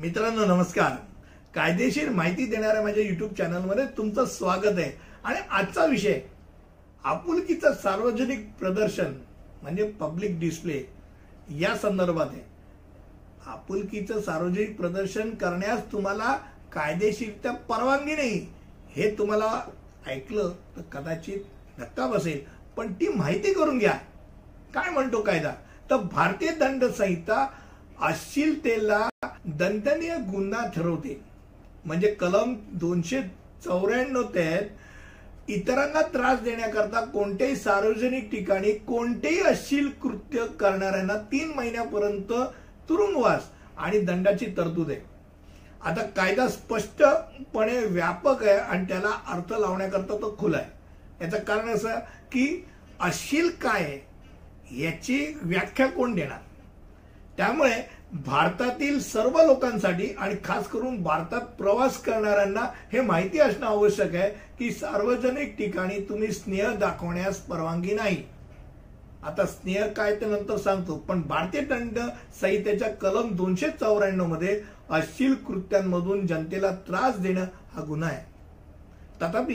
मित्रांनो नमस्कार. कायदेशीर माहिती देणाऱ्या माझ्या युट्यूब चॅनलमध्ये तुमचं स्वागत आहे. आणि आजचा विषय आपुलकीचं सार्वजनिक प्रदर्शन म्हणजे पब्लिक डिस्प्ले या संदर्भात आहे. आपुलकीचं सार्वजनिक प्रदर्शन करण्यास तुम्हाला कायदेशीरत्या परवानगी नाही. हे तुम्हाला ऐकलं तर कदाचित धक्का बसेल. पण ती माहिती करून घ्या. काय म्हणतो कायदा? तर भारतीय दंड संहिता अश्लीलतेला दंडनीय गुन्हा ठरवते. म्हणजे कलम दोनशे चौऱ्याण्णव तहत इतरांना त्रास देण्याकरता कोणत्याही सार्वजनिक ठिकाणी कोणतेही अश्लील कृत्य करणाऱ्यांना तीन महिन्यापर्यंत तुरुंगवास आणि दंडाची तरतूद आहे. आता कायदा स्पष्टपणे व्यापक आहे आणि त्याला अर्थ लावण्याकरता तो खुला आहे. याचं कारण असं की अश्लील काय आहे? याची व्याख्या कोण देणार? त्यामुळे भारतातील सर्व लोकांसाठी आणि खास करून भारतात प्रवास करणाऱ्यांना हे माहिती असणं आवश्यक आहे की सार्वजनिक ठिकाणी तुम्ही स्नेह दाखवण्यास परवानगी नाही. आता स्नेह काय ते नंतर सांगतो. पण भारतीय दंड संहितेच्या कलम दोनशे चौऱ्याण्णवमध्ये अश्लील कृत्यांमधून जनतेला त्रास देणं हा गुन्हा आहे. तथापि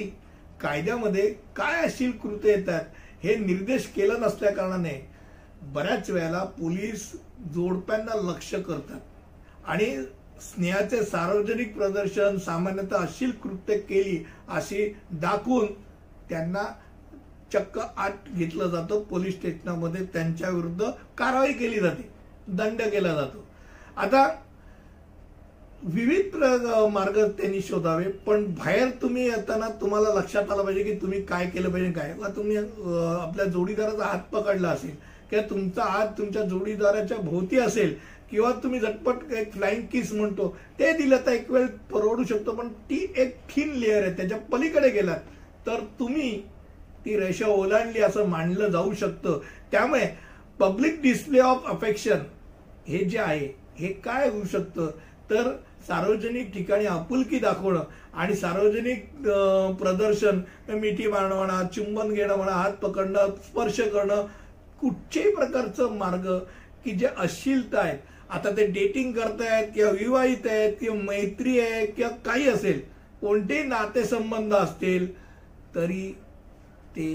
कायद्यामध्ये काय अश्लील कृत्य येतात हे निर्देश केलं नसल्या कारणाने बऱ्याच वेळेला पोलीस जोडप्यांना लक्ष करतात. आणि स्नेहाचे सार्वजनिक प्रदर्शन सामान्यतः अशील कृत्य केली अशी दाखवून त्यांना चक्क आत घेतलं जातं. पोलीस स्टेशनामध्ये त्यांच्या विरुद्ध कारवाई केली जाते. दंड केला जातो. आता विविध मार्ग त्यांनी शोधावे पण बाहेर तुम्ही येताना तुम्हाला लक्षात आलं पाहिजे की तुम्ही काय केलं पाहिजे काय. तुम्ही आपल्या जोडीदाराचा हात पकडला असेल किंवा तुमचा हात तुमच्या जोडीदाराच्या भोवती असेल? किंवा तुम्ही झटपट एक फ्लाइंग किस म्हणतो ते दिलं तर एक वेळ परवडू शकतो पण ती एक थिन लेअर आहे त्याच्या पलीकडे गेलात तर तुम्ही ती रेषा ओलांडली असं मानलं जाऊ शकतं. त्यामुळे पब्लिक डिस्प्ले ऑफ अफेक्शन हे जे आहे हे काय होऊ शकतं? तर सार्वजनिक ठिकाणी आपुलकी दाखवणं आणि सार्वजनिक प्रदर्शन मिठी मारणं म्हणा चुंबन घेणं म्हणा हात पकडणं स्पर्श करणं कुठच्याही प्रकारचं मार्ग की जे अश्लीलता आहेत. आता ते डेटिंग करतायत किंवा विवाहित आहेत किंवा मैत्री आहे किंवा काही असेल कोणतेही नातेसंबंध असतील तरी ते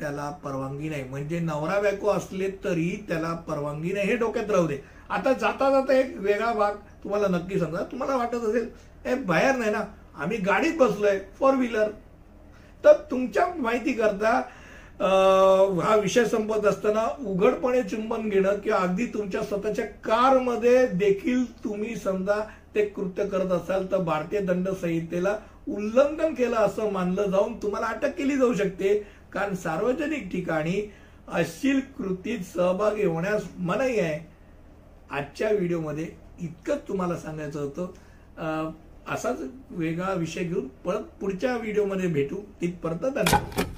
त्याला परवानगी नाही. म्हणजे नवरा बायको असले तरी त्याला परवानगी नाही. हे डोक्यात राहू दे. आता जाता जाता एक वेगळा भाग तुम्हाला नक्की समजा तुम्हाला वाटत असेल हे बाहेर नाही ना. आम्ही गाडीत बसलोय फोर व्हीलर तर तुमच्या माहिती करता हा विषय संपत असताना उघडपणे चुंबन घेणं किंवा अगदी तुमच्या स्वतःच्या कारमध्ये देखील तुम्ही समजा ते कृत्य करत असाल तर भारतीय दंड संहितेला उल्लंघन केलं असं मानलं जाऊन तुम्हाला अटक केली जाऊ शकते. कारण सार्वजनिक ठिकाणी अश्लील कृतीत सहभागी होण्यास मनाई आहे. आजच्या व्हिडिओमध्ये इतकंच तुम्हाला सांगायचं होतं. असाच वेगळा विषय घेऊन परत पुढच्या व्हिडिओमध्ये भेटू. तिथपर्यंत धन्यवाद.